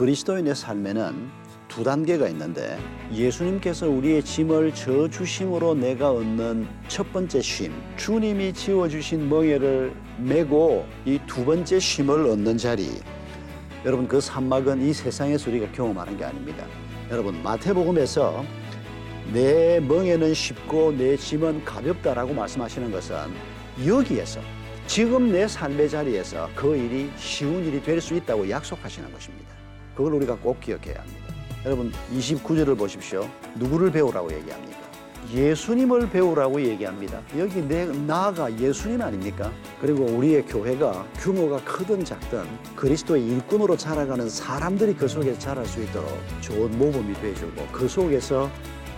그리스도인의 삶에는 두 단계가 있는데 예수님께서 우리의 짐을 져 주심으로 내가 얻는 첫 번째 쉼, 주님이 지워 주신 멍에를 메고 이 두 번째 쉼을 얻는 자리. 여러분 그 산막은 이 세상에서 우리가 경험하는 게 아닙니다. 여러분 마태복음에서 내 멍에는 쉽고 내 짐은 가볍다라고 말씀하시는 것은 여기에서 지금 내 삶의 자리에서 그 일이 쉬운 일이 될 수 있다고 약속하시는 것입니다. 그걸 우리가 꼭 기억해야 합니다. 여러분 29절을 보십시오. 누구를 배우라고 얘기합니까? 예수님을 배우라고 얘기합니다. 여기 내 나가 예수님 아닙니까? 그리고 우리의 교회가 규모가 크든 작든 그리스도의 일꾼으로 자라가는 사람들이 그 속에서 자랄 수 있도록 좋은 모범이 돼주고 그 속에서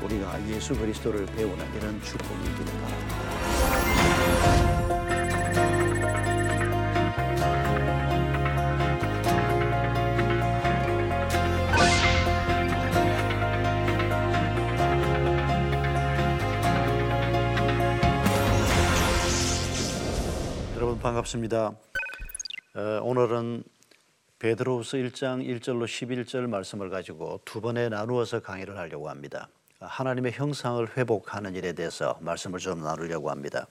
우리가 예수 그리스도를 배우는 이런 축복이 있기를 바랍니다. 반갑습니다. 어, 오늘은 베드로후서 1장 1절로 11절 말씀을 가지고 두 번에 나누어서 강의를 하려고 합니다. 하나님의 형상을 회복하는 일에 대해서 말씀을 좀 나누려고 합니다.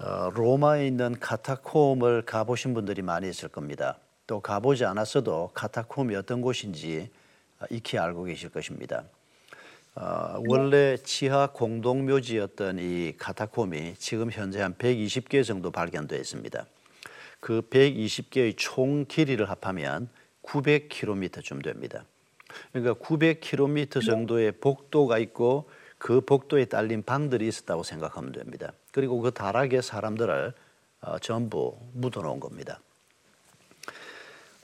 어, 로마에 있는 카타콤을 가보신 분들이 많이 있을 겁니다. 또 가보지 않았어도 카타콤이 어떤 곳인지 익히 알고 계실 것입니다. 어, 원래 지하 공동묘지였던 이 카타콤이 지금 현재 한 120개 정도 발견되어 있습니다. 그 120개의 총 길이를 합하면 900km쯤 됩니다. 그러니까 900km 정도의 복도가 있고 그 복도에 딸린 방들이 있었다고 생각하면 됩니다. 그리고 그 다락에 사람들을 어, 전부 묻어놓은 겁니다.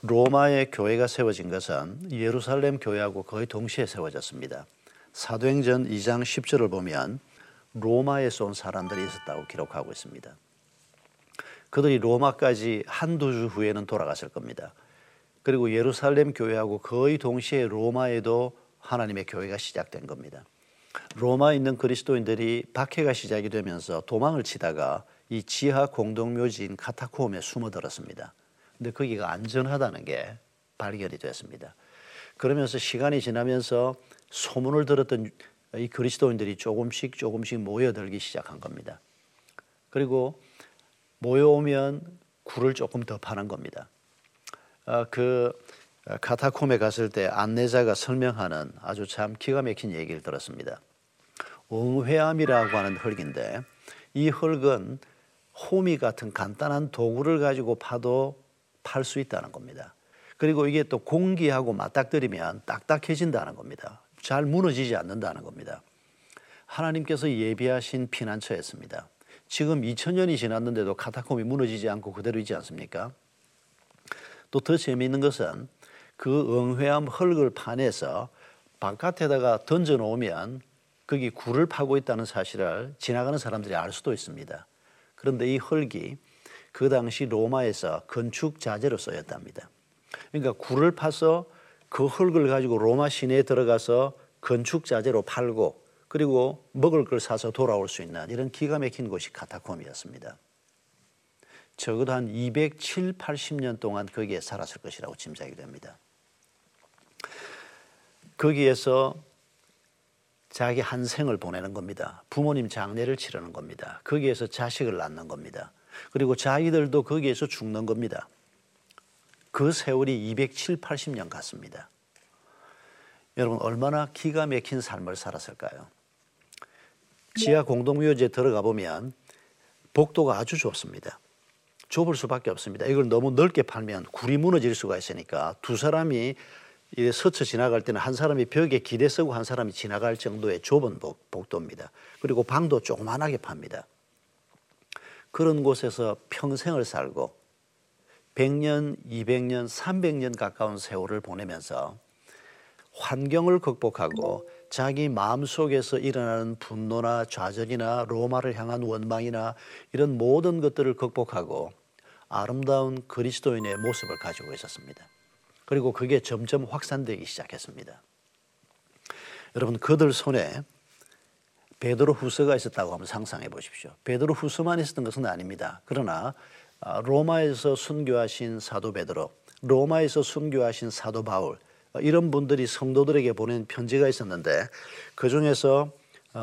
로마의 교회가 세워진 것은 예루살렘 교회하고 거의 동시에 세워졌습니다. 사도행전 2장 10절을 보면 로마에서 온 사람들이 있었다고 기록하고 있습니다. 그들이 로마까지 한두 주 후에는 돌아갔을 겁니다. 그리고 예루살렘 교회하고 거의 동시에 로마에도 하나님의 교회가 시작된 겁니다. 로마에 있는 그리스도인들이 박해가 시작이 되면서 도망을 치다가 이 지하 공동묘지인 카타콤에 숨어들었습니다. 근데 거기가 안전하다는 게 발견이 됐습니다. 그러면서 시간이 지나면서 소문을 들었던 이 그리스도인들이 조금씩 조금씩 모여들기 시작한 겁니다. 그리고 모여오면 굴을 조금 더 파는 겁니다. 아, 그 카타콤에 갔을 때 안내자가 설명하는 아주 참 기가 막힌 얘기를 들었습니다. 엉회암이라고 하는 흙인데 이 흙은 호미 같은 간단한 도구를 가지고 파도 팔 수 있다는 겁니다. 그리고 이게 또 공기하고 맞닥뜨리면 딱딱해진다는 겁니다. 잘 무너지지 않는다는 겁니다. 하나님께서 예비하신 피난처였습니다. 지금 2000년이 지났는데도 카타콤이 무너지지 않고 그대로 있지 않습니까? 또 더 재미있는 것은 그 엉회암 흙을 파내서 바깥에다가 던져 놓으면 거기 굴을 파고 있다는 사실을 지나가는 사람들이 알 수도 있습니다. 그런데 이 흙이 그 당시 로마에서 건축 자재로 쓰였답니다. 그러니까 굴을 파서 그 흙을 가지고 로마 시내에 들어가서 건축 자재로 팔고 그리고 먹을 걸 사서 돌아올 수 있는 이런 기가 막힌 곳이 카타콤이었습니다. 적어도 한 207, 80년 동안 거기에 살았을 것이라고 짐작이 됩니다. 거기에서 자기 한 생을 보내는 겁니다. 부모님 장례를 치르는 겁니다. 거기에서 자식을 낳는 겁니다. 그리고 자기들도 거기에서 죽는 겁니다. 그 세월이 207, 80년 같습니다. 여러분 얼마나 기가 막힌 삶을 살았을까요? 지하 공동묘지에 들어가 보면 복도가 아주 좁습니다. 좁을 수밖에 없습니다. 이걸 너무 넓게 팔면 굴이 무너질 수가 있으니까 두 사람이 스쳐 지나갈 때는 한 사람이 벽에 기대 쓰고 한 사람이 지나갈 정도의 좁은 복 도입니다. 그리고 방도 조그만하게 팝니다. 그런 곳에서 평생을 살고 100년, 200년, 300년 가까운 세월을 보내면서 환경을 극복하고 자기 마음속에서 일어나는 분노나 좌절이나 로마를 향한 원망이나 이런 모든 것들을 극복하고 아름다운 그리스도인의 모습을 가지고 있었습니다. 그리고 그게 점점 확산되기 시작했습니다. 여러분 그들 손에 베드로 후서가 있었다고 한번 상상해 보십시오. 베드로 후서만 있었던 것은 아닙니다. 그러나 아, 로마에서 순교하신 사도 베드로, 로마에서 순교하신 사도 바울 이런 분들이 성도들에게 보낸 편지가 있었는데 그 중에서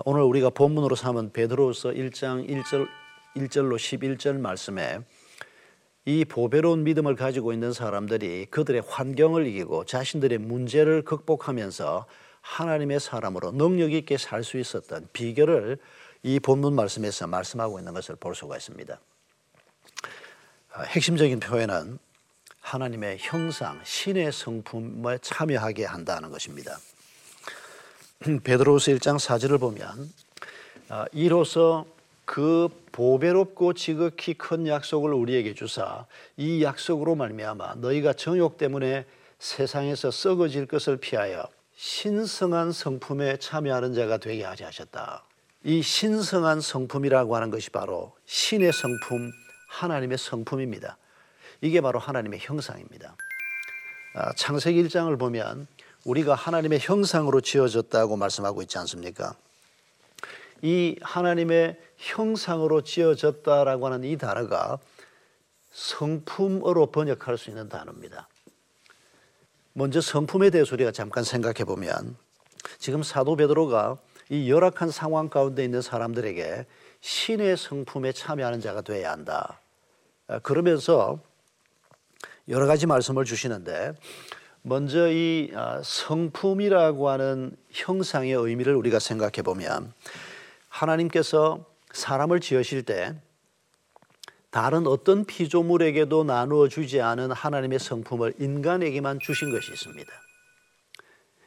오늘 우리가 본문으로 삼은 베드로서 1장 1절 1절로 11절 말씀에 이 보배로운 믿음을 가지고 있는 사람들이 그들의 환경을 이기고 자신들의 문제를 극복하면서 하나님의 사람으로 능력 있게 살 수 있었던 비결을 이 본문 말씀에서 말씀하고 있는 것을 볼 수가 있습니다. 아, 핵심적인 표현은 하나님의 형상, 신의 성품에 참여하게 한다는 것입니다. 베드로서 1장 4절을 보면 아, 이로써 그 보배롭고 지극히 큰 약속을 우리에게 주사 이 약속으로 말미암아 너희가 정욕 때문에 세상에서 썩어질 것을 피하여 신성한 성품에 참여하는 자가 되게 하지 하셨다. 이 신성한 성품이라고 하는 것이 바로 신의 성품, 하나님의 성품입니다. 이게 바로 하나님의 형상입니다. 아, 창세기 1장을 보면 우리가 하나님의 형상으로 지어졌다고 말씀하고 있지 않습니까? 이 하나님의 형상으로 지어졌다라고 하는 이 단어가 성품으로 번역할 수 있는 단어입니다. 먼저 성품에 대해서 우리가 잠깐 생각해 보면 지금 사도 베드로가 이 열악한 상황 가운데 있는 사람들에게 신의 성품에 참여하는 자가 되어야 한다. 아, 그러면서 여러 가지 말씀을 주시는데 먼저 이 아, 성품이라고 하는 형상의 의미를 우리가 생각해 보면 하나님께서 사람을 지으실 때 다른 어떤 피조물에게도 나누어 주지 않은 하나님의 성품을 인간에게만 주신 것이 있습니다.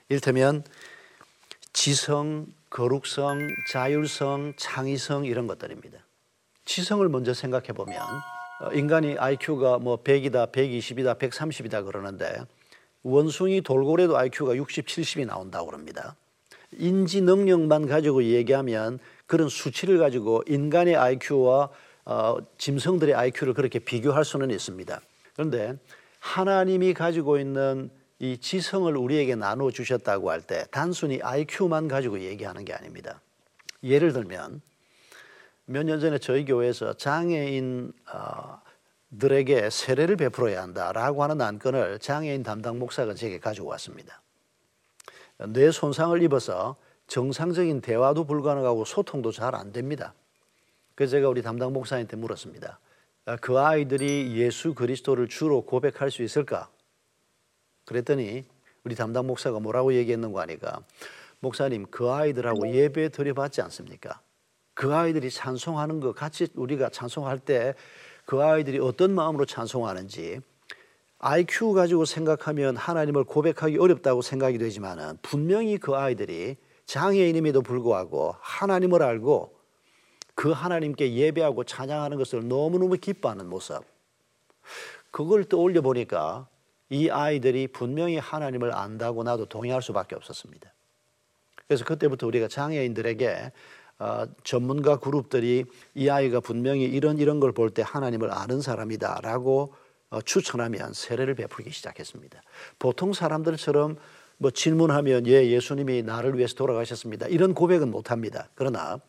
일테면 지성, 거룩성, 자율성, 창의성 이런 것들입니다. 지성을 먼저 생각해 보면 어, 인간이 IQ가 뭐 100이다, 120이다, 130이다 그러는데 원숭이 돌고래도 IQ가 60, 70이 나온다고 그럽니다. 인지 능력만 가지고 얘기하면 그런 수치를 가지고 인간의 IQ와 어, 짐승들의 IQ를 그렇게 비교할 수는 있습니다. 그런데 하나님이 가지고 있는 이 지성을 우리에게 나눠 주셨다고 할 때 단순히 IQ만 가지고 얘기하는 게 아닙니다. 예를 들면 몇 년 전에 저희 교회에서 장애인 어, 들에게 세례를 베풀어야 한다라고 하는 안건을 장애인 담당 목사가 제게 가지고 왔습니다. 뇌 손상을 입어서 정상적인 대화도 불가능하고 소통도 잘 안 됩니다. 그래서 제가 우리 담당 목사님한테 물었습니다. 아, 그 아이들이 예수 그리스도를 주로 고백할 수 있을까? 그랬더니 우리 담당 목사가 뭐라고 얘기했는가 하니까 목사님 그 아이들하고 예배 드려봤지 않습니까? 그 아이들이 찬송하는 거 같이 우리가 찬송할 때 그 아이들이 어떤 마음으로 찬송하는지 IQ 가지고 생각하면 하나님을 고백하기 어렵다고 생각이 되지만은 분명히 그 아이들이 장애인임에도 불구하고 하나님을 알고 그 하나님께 예배하고 찬양하는 것을 너무너무 기뻐하는 모습. 그걸 떠올려 보니까 이 아이들이 분명히 하나님을 안다고 나도 동의할 수밖에 없었습니다. 그래서 그때부터 우리가 장애인들에게 어, 전문가 그룹들이 이 아이가 분명히 이런 이런 걸 볼 때 하나님을 아는 사람이다라고 어, 추천하면 세례를 베풀기 시작했습니다. 보통 사람들처럼 뭐 질문하면 예 예수님이 나를 위해서 돌아가셨습니다. 이런 고백은 못 합니다. 그러나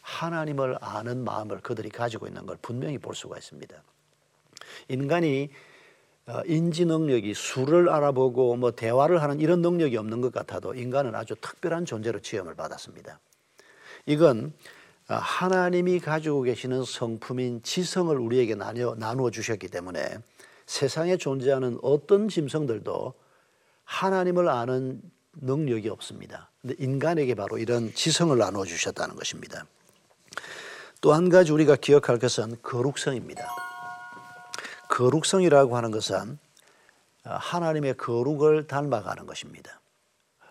하나님을 아는 마음을 그들이 가지고 있는 걸 분명히 볼 수가 있습니다. 인간이 어, 인지 능력이 수를 알아보고 뭐 대화를 하는 이런 능력이 없는 것 같아도 인간은 아주 특별한 존재로 지음을 받았습니다. 이건 어, 하나님이 가지고 계시는 성품인 지성을 우리에게 나누어, 나누어 주셨기 때문에 세상에 존재하는 어떤 짐승들도 하나님을 아는 능력이 없습니다. 근데 인간에게 바로 이런 지성을 나누어 주셨다는 것입니다. 또 한 가지 우리가 기억할 것은 거룩성입니다. 거룩성이라고 하는 것은 하나님의 거룩을 닮아가는 것입니다.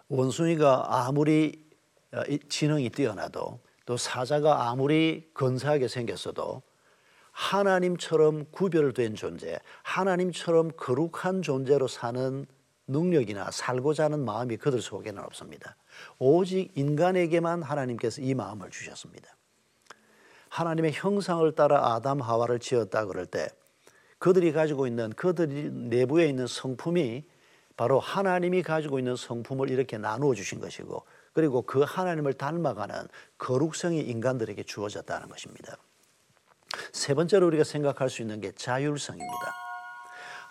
원숭이가 아무리 지능이 뛰어나도 또 사자가 아무리 근사하게 생겼어도 하나님처럼 구별된 존재, 하나님처럼 거룩한 존재로 사는 능력이나 살고자 하는 마음이 그들 속에는 없습니다. 오직 인간에게만 하나님께서 이 마음을 주셨습니다. 하나님의 형상을 따라 아담 하와를 지었다 그럴 때 그들이 가지고 있는 그들이 내부에 있는 성품이 바로 하나님이 가지고 있는 성품을 이렇게 나누어 주신 것이고 그리고 그 하나님을 닮아가는 거룩성이 인간들에게 주어졌다는 것입니다. 세 번째로 우리가 생각할 수 있는 게 자율성입니다.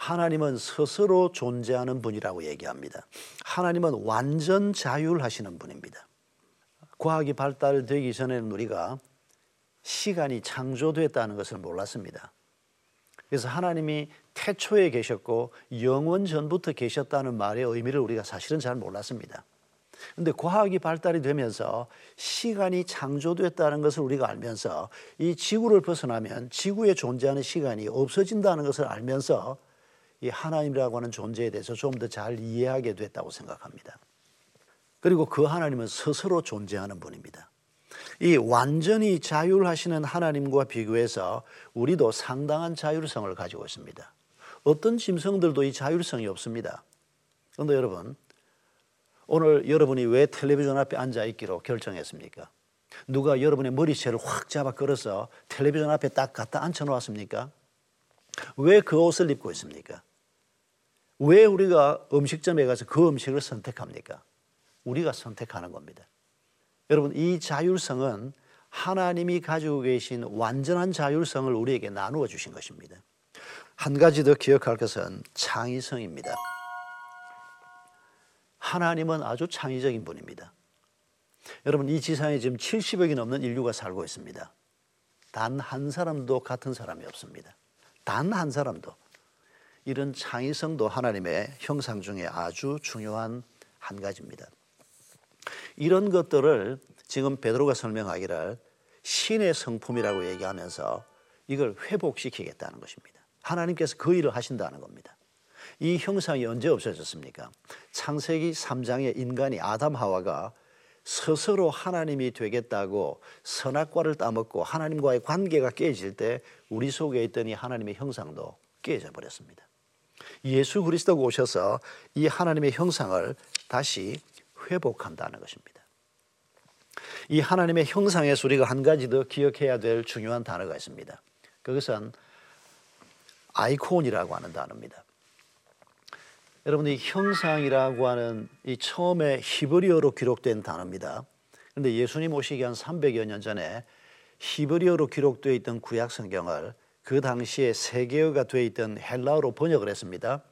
하나님은 스스로 존재하는 분이라고 얘기합니다. 하나님은 완전 자율하시는 분입니다. 과학이 발달되기 전에는 우리가 시간이 창조됐다는 것을 몰랐습니다. 그래서 하나님이 태초에 계셨고 영원 전부터 계셨다는 말의 의미를 우리가 사실은 잘 몰랐습니다. 근데 과학이 발달이 되면서 시간이 창조됐다는 것을 우리가 알면서 이 지구를 벗어나면 지구에 존재하는 시간이 없어진다는 것을 알면서 이 하나님이라고 하는 존재에 대해서 좀 더 잘 이해하게 됐다고 생각합니다. 그리고 그 하나님은 스스로 존재하는 분입니다. 이 완전히 자율하시는 하나님과 비교해서 우리도 상당한 자율성을 가지고 있습니다. 어떤 짐승들도 이 자율성이 없습니다. 그런데 여러분, 오늘 여러분이 왜 텔레비전 앞에 앉아 있기로 결정했습니까? 누가 여러분의 머리채를 확 잡아 끌어서 텔레비전 앞에 딱 갖다 앉혀 놓았습니까? 왜 그 옷을 입고 있습니까? 왜 우리가 음식점에 가서 그 음식을 선택합니까? 우리가 선택하는 겁니다. 여러분, 이 자율성은 하나님이 가지고 계신 완전한 자율성을 우리에게 나누어 주신 것입니다. 한 가지 더 기억할 것은 창의성입니다. 하나님은 아주 창의적인 분입니다. 여러분, 이 지상에 지금 70억이 넘는 인류가 살고 있습니다. 단 한 사람도 같은 사람이 없습니다. 단 한 사람도. 이런 창의성도 하나님의 형상 중에 아주 중요한 한 가지입니다. 이런 것들을 지금 베드로가 설명하기를 신의 성품이라고 얘기하면서 이걸 회복시키겠다는 것입니다. 하나님께서 그 일을 하신다는 겁니다. 이 형상이 언제 없어졌습니까? 창세기 3장의 인간이 아담 하와가 스스로 하나님이 되겠다고 선악과를 따먹고 하나님과의 관계가 깨질 때 우리 속에 있던 이 하나님의 형상도 깨져 버렸습니다. 예수 그리스도가 오셔서 이 하나님의 형상을 다시 회복한다는 것입니다. 이 하나님의 형상에서 우리가 한 가지 더 기억해야 될 중요한 단어가 있습니다. 그것은 아이콘이라고 하는 단어입니다. 여러분 이 형상이라고 하는 이 처음에 히브리어로 기록된 단어입니다. 그런데 예수님 오시기 한 300여 년 전에 히브리어로 기록되어 있던 구약 성경을 그 당시에 세계어가 되어 있던 헬라어로 번역을 했습니다.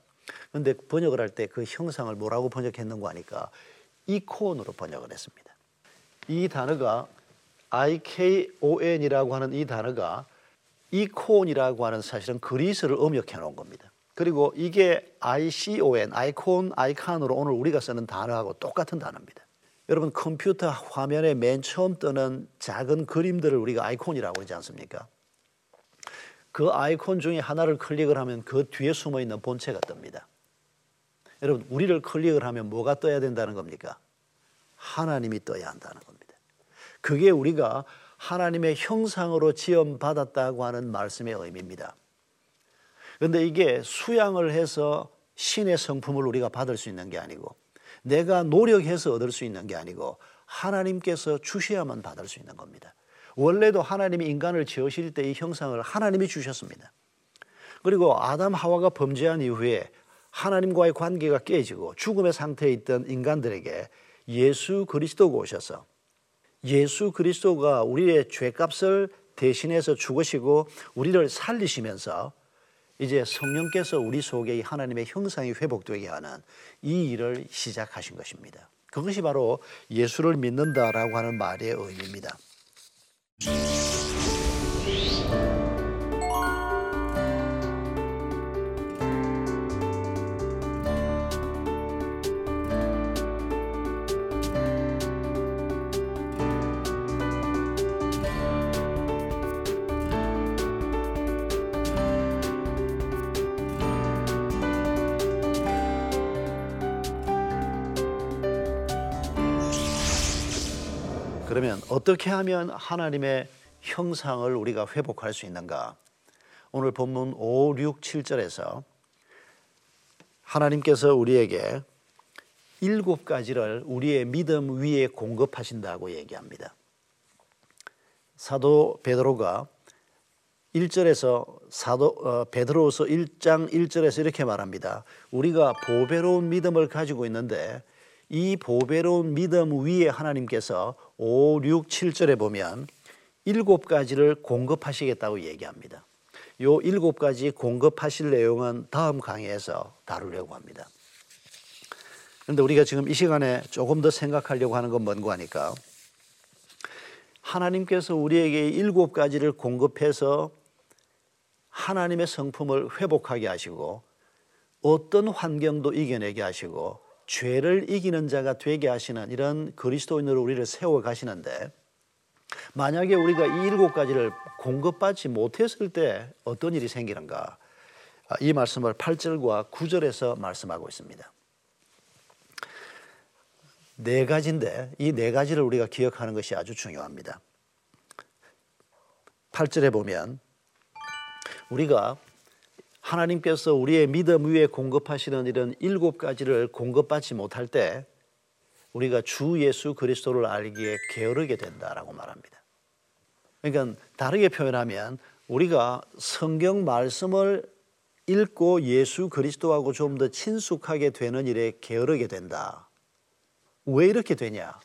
그런데 번역을 할 때 그 형상을 뭐라고 번역했는가 하니까 이콘으로 번역을 했습니다. 이 단어가 IKON이라고 하는 이 단어가 이콘이라고 하는 사실은 그리스를 음역해 놓은 겁니다. 그리고 이게 ICON, 아이콘, 아이칸으로 오늘 우리가 쓰는 단어하고 똑같은 단어입니다. 여러분 컴퓨터 화면에 맨 처음 뜨는 작은 그림들을 우리가 아이콘이라고 하지 않습니까? 그 아이콘 중에 하나를 클릭을 하면 그 뒤에 숨어 있는 본체가 뜹니다. 여러분, 우리를 클릭을 하면 뭐가 떠야 된다는 겁니까? 하나님이 떠야 한다는 겁니다. 그게 우리가 하나님의 형상으로 지음 받았다고 하는 말씀의 의미입니다. 그런데 이게 수양을 해서 신의 성품을 우리가 받을 수 있는 게 아니고 내가 노력해서 얻을 수 있는 게 아니고 하나님께서 주셔야만 받을 수 있는 겁니다. 원래도 하나님이 인간을 지으실 때 이 형상을 하나님이 주셨습니다. 그리고 아담 하와가 범죄한 이후에 하나님과의 관계가 깨지고 죽음의 상태에 있던 인간들에게 예수 그리스도가 오셔서 예수 그리스도가 우리의 죄값을 대신해서 죽으시고 우리를 살리시면서 이제 성령께서 우리 속에 하나님의 형상이 회복되게 하는 이 일을 시작하신 것입니다. 그것이 바로 예수를 믿는다라고 하는 말의 의미입니다. 그러면 어떻게 하면 하나님의 형상을 우리가 회복할 수 있는가? 오늘 본문 5, 6, 7절에서 하나님께서 우리에게 일곱 가지를 우리의 믿음 위에 공급하신다고 얘기합니다. 사도 베드로가 1절에서 사도 어, 베드로서 1장 1절에서 이렇게 말합니다. 우리가 보배로운 믿음을 가지고 있는데 이 보배로운 믿음 위에 하나님께서 5, 6, 7절에 보면 일곱 가지를 공급하시겠다고 얘기합니다. 요 일곱 가지 공급하실 내용은 다음 강의에서 다루려고 합니다. 그런데 우리가 지금 이 시간에 조금 더 생각하려고 하는 건 뭔고 하니까 하나님께서 우리에게 일곱 가지를 공급해서 하나님의 성품을 회복하게 하시고 어떤 환경도 이겨내게 하시고 죄를 이기는 자가 되게 하시는 이런 그리스도인으로 우리를 세워 가시는데 만약에 우리가 이 일곱 가지를 공급받지 못했을 때 어떤 일이 생기는가? 아, 이 말씀을 8절과 9절에서 말씀하고 있습니다. 네 가지인데 이 네 가지를 우리가 기억하는 것이 아주 중요합니다. 8절에 보면 우리가 하나님께서 우리의 믿음 위에 공급하시는 이런 일곱 가지를 공급받지 못할 때 우리가 주 예수 그리스도를 알기에 게으르게 된다라고 말합니다. 그러니까 다르게 표현하면 우리가 성경 말씀을 읽고 예수 그리스도하고 좀 더 친숙하게 되는 일에 게으르게 된다. 왜 이렇게 되냐?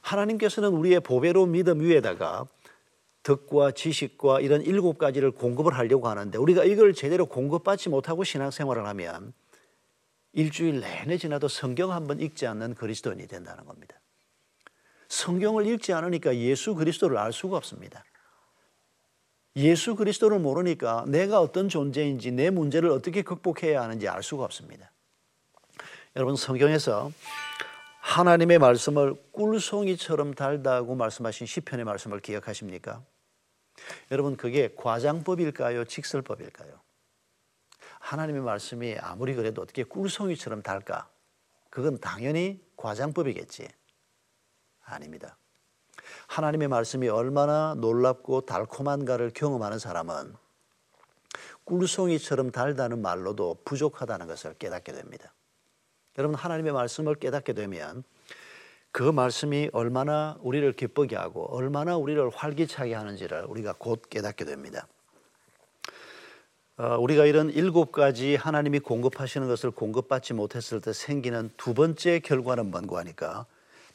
하나님께서는 우리의 보배로운 믿음 위에다가 덕과 지식과 이런 일곱 가지를 공급을 하려고 하는데 우리가 이걸 제대로 공급받지 못하고 신앙생활을 하면 일주일 내내 지나도 성경 한 번 읽지 않는 그리스도인이 된다는 겁니다. 성경을 읽지 않으니까 예수 그리스도를 알 수가 없습니다. 예수 그리스도를 모르니까 내가 어떤 존재인지 내 문제를 어떻게 극복해야 하는지 알 수가 없습니다. 여러분 성경에서 하나님의 말씀을 꿀송이처럼 달다고 말씀하신 시편의 말씀을 기억하십니까? 여러분 그게 과장법일까요? 직설법일까요? 하나님의 말씀이 아무리 그래도 어떻게 꿀송이처럼 달까? 그건 당연히 과장법이겠지. 아닙니다. 하나님의 말씀이 얼마나 놀랍고 달콤한가를 경험하는 사람은 꿀송이처럼 달다는 말로도 부족하다는 것을 깨닫게 됩니다. 여러분 하나님의 말씀을 깨닫게 되면 그 말씀이 얼마나 우리를 기쁘게 하고 얼마나 우리를 활기차게 하는지를 우리가 곧 깨닫게 됩니다. 어, 우리가 이런 일곱 가지 하나님이 공급하시는 것을 공급받지 못했을 때 생기는 두 번째 결과는 뭔고 하니까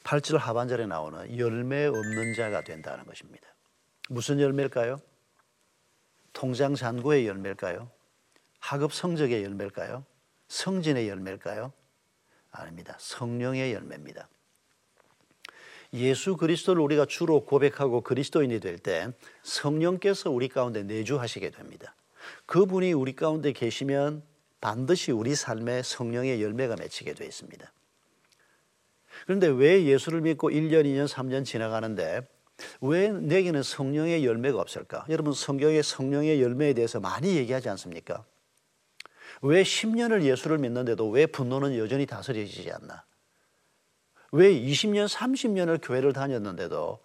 8절 하반절에 나오는 열매 없는 자가 된다는 것입니다. 무슨 열매일까요? 통장 잔고의 열매일까요? 학업 성적의 열매일까요? 성진의 열매일까요? 아닙니다. 성령의 열매입니다. 예수 그리스도를 우리가 주로 고백하고 그리스도인이 될 때 성령께서 우리 가운데 내주하시게 됩니다. 그분이 우리 가운데 계시면 반드시 우리 삶에 성령의 열매가 맺히게 되어 있습니다. 그런데 왜 예수를 믿고 1년, 2년, 3년 지나가는데 왜 내게는 성령의 열매가 없을까? 여러분 성경의 성령의 열매에 대해서 많이 얘기하지 않습니까? 왜 10년을 예수를 믿는데도 왜 분노는 여전히 다스려지지 않나? 왜 20년, 30년을 교회를 다녔는데도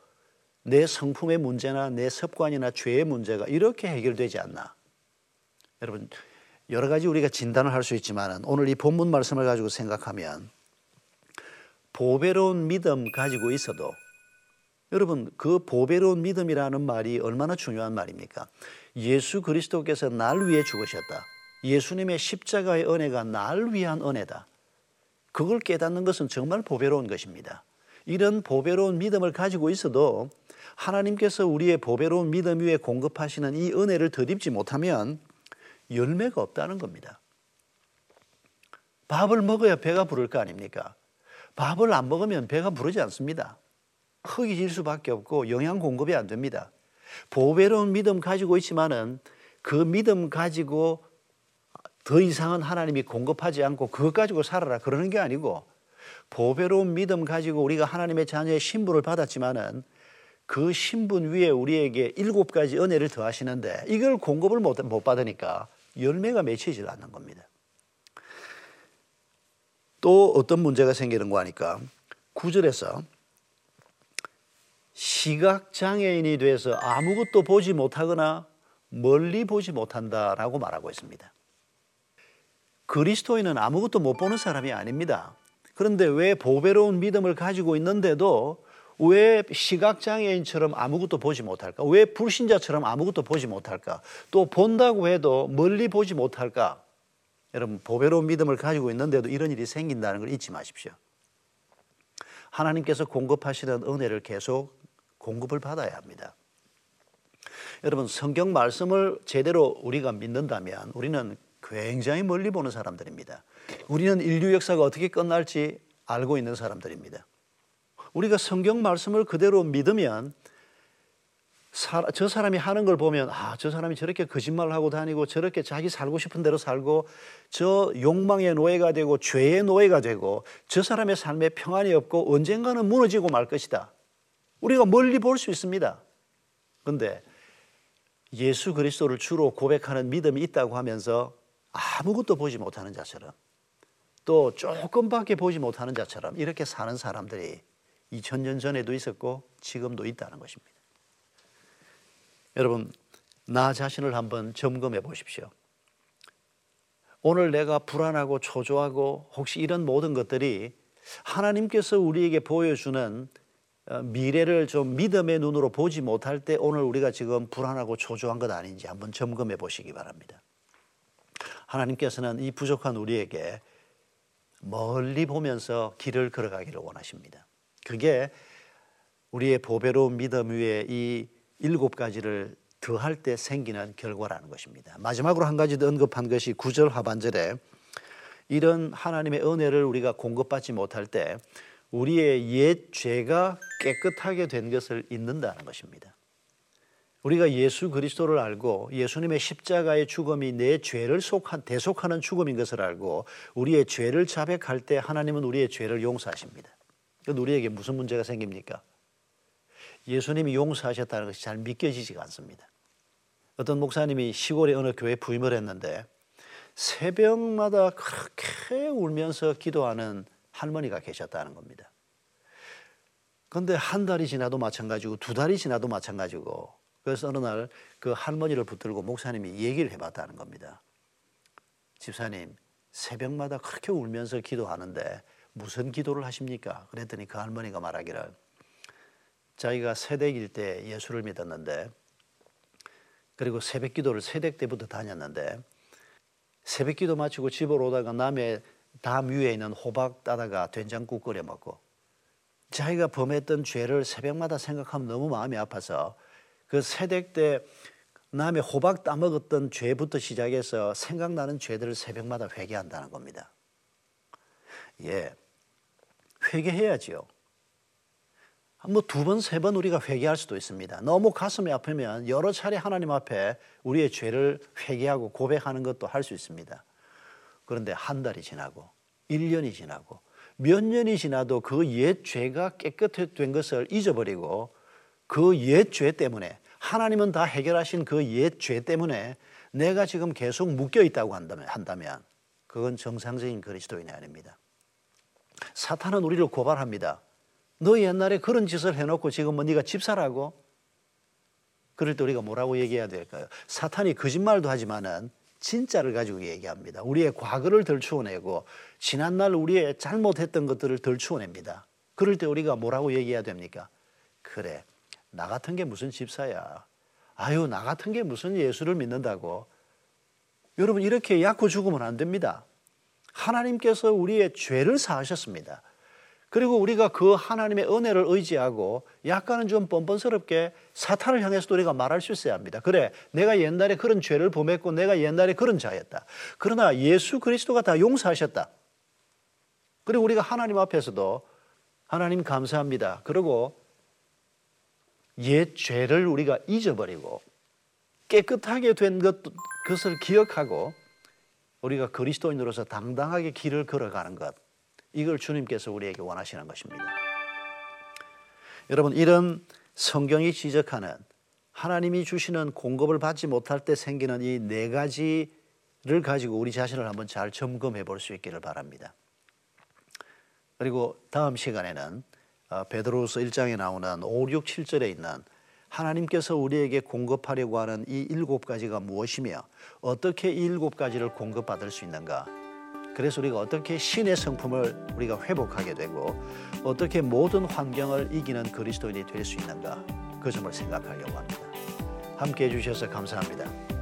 내 성품의 문제나 내 습관이나 죄의 문제가 이렇게 해결되지 않나? 여러분, 여러 가지 우리가 진단을 할 수 있지만 오늘 이 본문 말씀을 가지고 생각하면 보배로운 믿음 가지고 있어도 여러분 그 보배로운 믿음이라는 말이 얼마나 중요한 말입니까? 예수 그리스도께서 날 위해 죽으셨다. 예수님의 십자가의 은혜가 날 위한 은혜다. 그걸 깨닫는 것은 정말 보배로운 것입니다. 이런 보배로운 믿음을 가지고 있어도 하나님께서 우리의 보배로운 믿음 위에 공급하시는 이 은혜를 덧입지 못하면 열매가 없다는 겁니다. 밥을 먹어야 배가 부를 거 아닙니까? 밥을 안 먹으면 배가 부르지 않습니다. 흙이 질 수밖에 없고 영양 공급이 안 됩니다. 보배로운 믿음 가지고 있지만은 그 믿음 가지고 더 이상은 하나님이 공급하지 않고 그것 가지고 살아라 그러는 게 아니고 보배로운 믿음 가지고 우리가 하나님의 자녀의 신분을 받았지만은 그 신분 위에 우리에게 일곱 가지 은혜를 더하시는데 이걸 공급을 못, 못 받으니까 열매가 맺히질 않는 겁니다. 또 어떤 문제가 생기는 거 하니까 구절에서 시각장애인이 돼서 아무것도 보지 못하거나 멀리 보지 못한다라고 말하고 있습니다. 그리스도인은 아무것도 못 보는 사람이 아닙니다. 그런데 왜 보배로운 믿음을 가지고 있는데도 왜 시각장애인처럼 아무것도 보지 못할까? 왜 불신자처럼 아무것도 보지 못할까? 또 본다고 해도 멀리 보지 못할까? 여러분, 보배로운 믿음을 가지고 있는데도 이런 일이 생긴다는 걸 잊지 마십시오. 하나님께서 공급하시는 은혜를 계속 공급을 받아야 합니다. 여러분 성경 말씀을 제대로 우리가 믿는다면 우리는 굉장히 멀리 보는 사람들입니다. 우리는 인류 역사가 어떻게 끝날지 알고 있는 사람들입니다. 우리가 성경 말씀을 그대로 믿으면 저 사람이 하는 걸 보면 아, 저 사람이 저렇게 거짓말을 하고 다니고 저렇게 자기 살고 싶은 대로 살고 저 욕망의 노예가 되고 죄의 노예가 되고 저 사람의 삶에 평안이 없고 언젠가는 무너지고 말 것이다. 우리가 멀리 볼 수 있습니다. 그런데 예수 그리스도를 주로 고백하는 믿음이 있다고 하면서 아무것도 보지 못하는 자처럼 또 조금밖에 보지 못하는 자처럼 이렇게 사는 사람들이 2000년 전에도 있었고 지금도 있다는 것입니다. 여러분, 나 자신을 한번 점검해 보십시오. 오늘 내가 불안하고 초조하고 혹시 이런 모든 것들이 하나님께서 우리에게 보여주는 어, 미래를 좀 믿음의 눈으로 보지 못할 때 오늘 우리가 지금 불안하고 초조한 것 아닌지 한번 점검해 보시기 바랍니다. 하나님께서는 이 부족한 우리에게 멀리 보면서 길을 걸어가기를 원하십니다. 그게 우리의 보배로운 믿음 위에 이 일곱 가지를 더할 때 생기는 결과라는 것입니다. 마지막으로 한 가지 더 언급한 것이 구절 하반절에 이런 하나님의 은혜를 우리가 공급받지 못할 때 우리의 옛 죄가 깨끗하게 된 것을 잊는다는 것입니다. 우리가 예수 그리스도를 알고 예수님의 십자가의 죽음이 내 죄를 속한 대속하는 죽음인 것을 알고 우리의 죄를 자백할 때 하나님은 우리의 죄를 용서하십니다. 그건 우리에게 무슨 문제가 생깁니까? 예수님이 용서하셨다는 것이 잘 믿겨지지가 않습니다. 어떤 목사님이 시골의 어느 교회 부임을 했는데 새벽마다 그렇게 울면서 기도하는 할머니가 계셨다는 겁니다. 그런데 한 달이 지나도 마찬가지고 두 달이 지나도 마찬가지고 그래서 어느 날 그 할머니를 붙들고 목사님이 얘기를 해봤다는 겁니다. 집사님 새벽마다 그렇게 울면서 기도하는데 무슨 기도를 하십니까? 그랬더니 그 할머니가 말하기를 자기가 새댁일 때 예수를 믿었는데 그리고 새벽 기도를 새댁 때부터 다녔는데 새벽 기도 마치고 집으로 오다가 남의 담 위에 있는 호박 따다가 된장국 끓여 먹고 자기가 범했던 죄를 새벽마다 생각하면 너무 마음이 아파서 그 새댁 때 남의 호박 따먹었던 죄부터 시작해서 생각나는 죄들을 새벽마다 회개한다는 겁니다. 예. 회개해야지요. 뭐 두 번, 세 번 우리가 회개할 수도 있습니다. 너무 가슴이 아프면 여러 차례 하나님 앞에 우리의 죄를 회개하고 고백하는 것도 할 수 있습니다. 그런데 한 달이 지나고 1년이 지나고 몇 년이 지나도 그 옛 죄가 깨끗된 것을 잊어버리고 그 옛 죄 때문에 하나님은 다 해결하신 그 옛 죄 때문에 내가 지금 계속 묶여 있다고 한다면, 한다면 그건 정상적인 그리스도인이 아닙니다. 사탄은 우리를 고발합니다. 너 옛날에 그런 짓을 해놓고 지금 뭐 네가 집사라고? 그럴 때 우리가 뭐라고 얘기해야 될까요? 사탄이 거짓말도 하지만은 진짜를 가지고 얘기합니다. 우리의 과거를 덜추어내고 지난날 우리의 잘못했던 것들을 덜추어냅니다. 그럴 때 우리가 뭐라고 얘기해야 됩니까? 그래, 나 같은 게 무슨 집사야. 아유, 나 같은 게 무슨 예수를 믿는다고. 여러분, 이렇게 약고 죽으면 안 됩니다. 하나님께서 우리의 죄를 사하셨습니다. 그리고 우리가 그 하나님의 은혜를 의지하고 약간은 좀 뻔뻔스럽게 사탄을 향해서도 우리가 말할 수 있어야 합니다. 그래, 내가 옛날에 그런 죄를 범했고 내가 옛날에 그런 자였다. 그러나 예수 그리스도가 다 용서하셨다. 그리고 우리가 하나님 앞에서도 하나님 감사합니다. 그리고 옛 죄를 우리가 잊어버리고 깨끗하게 된 것, 것을 기억하고 우리가 그리스도인으로서 당당하게 길을 걸어가는 것. 이걸 주님께서 우리에게 원하시는 것입니다. 여러분, 이런 성경이 지적하는 하나님이 주시는 공급을 받지 못할 때 생기는 이 네 가지를 가지고 우리 자신을 한번 잘 점검해 볼 수 있기를 바랍니다. 그리고 다음 시간에는 어, 베드로서 1장에 나오는 5, 6, 7절에 있는 하나님께서 우리에게 공급하려고 하는 이 일곱 가지가 무엇이며 어떻게 이 일곱 가지를 공급받을 수 있는가 그래서 우리가 어떻게 신의 성품을 우리가 회복하게 되고 어떻게 모든 환경을 이기는 그리스도인이 될 수 있는가 그 점을 생각하려고 합니다. 함께 해주셔서 감사합니다.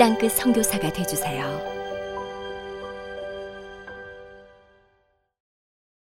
땅끝 선교사가 되주세요.